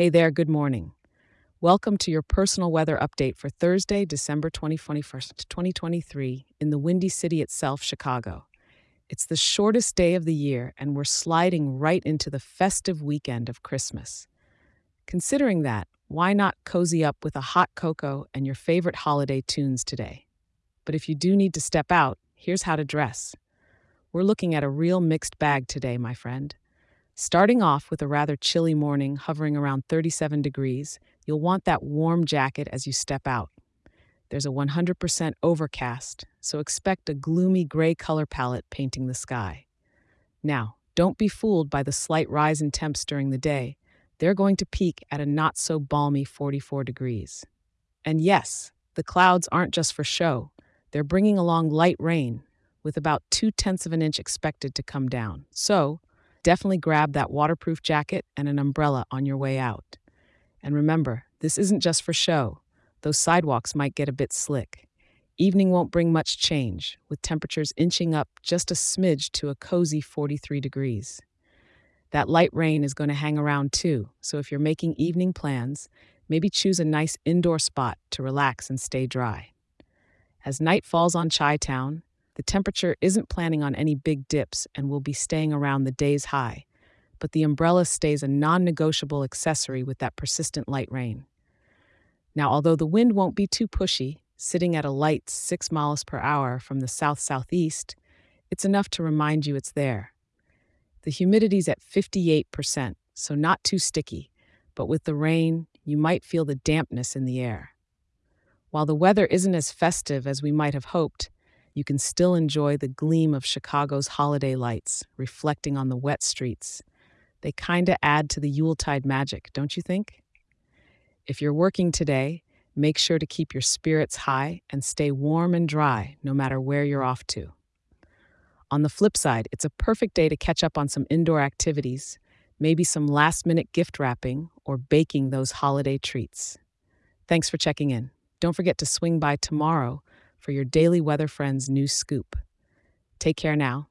Hey there, good morning. Welcome to your personal weather update for Thursday, December 21st, 2023, in the windy city itself, Chicago. It's the shortest day of the year, and we're sliding right into the festive weekend of Christmas. Considering that, why not cozy up with a hot cocoa and your favorite holiday tunes today? But if you do need to step out, here's how to dress. We're looking at a real mixed bag today, my friend. Starting off with a rather chilly morning hovering around 37 degrees, you'll want that warm jacket as you step out. There's a 100% overcast, so expect a gloomy gray color palette painting the sky. Now, don't be fooled by the slight rise in temps during the day. They're going to peak at a not so balmy 44 degrees. And yes, the clouds aren't just for show, they're bringing along light rain, with about two tenths of an inch expected to come down. So, Definitely grab that waterproof jacket and an umbrella on your way out. And remember, this isn't just for show. Those sidewalks might get a bit slick. Evening won't bring much change, with temperatures inching up just a smidge to a cozy 43 degrees. That light rain is going to hang around too, so if you're making evening plans, maybe choose a nice indoor spot to relax and stay dry. As night falls on Chi Town, the temperature isn't planning on any big dips and will be staying around the day's high, but the umbrella stays a non negotiable accessory with that persistent light rain. Now, although the wind won't be too pushy, sitting at a light 6 miles per hour from the south southeast, it's enough to remind you it's there. The humidity's at 58%, so not too sticky, but with the rain, you might feel the dampness in the air. While the weather isn't as festive as we might have hoped, you can still enjoy the gleam of Chicago's holiday lights reflecting on the wet streets. They kinda add to the Yuletide magic, don't you think? If you're working today, make sure to keep your spirits high and stay warm and dry no matter where you're off to. On the flip side, it's a perfect day to catch up on some indoor activities, maybe some last minute gift wrapping or baking those holiday treats. Thanks for checking in. Don't forget to swing by tomorrow for your Daily Weather Friends news scoop. Take care now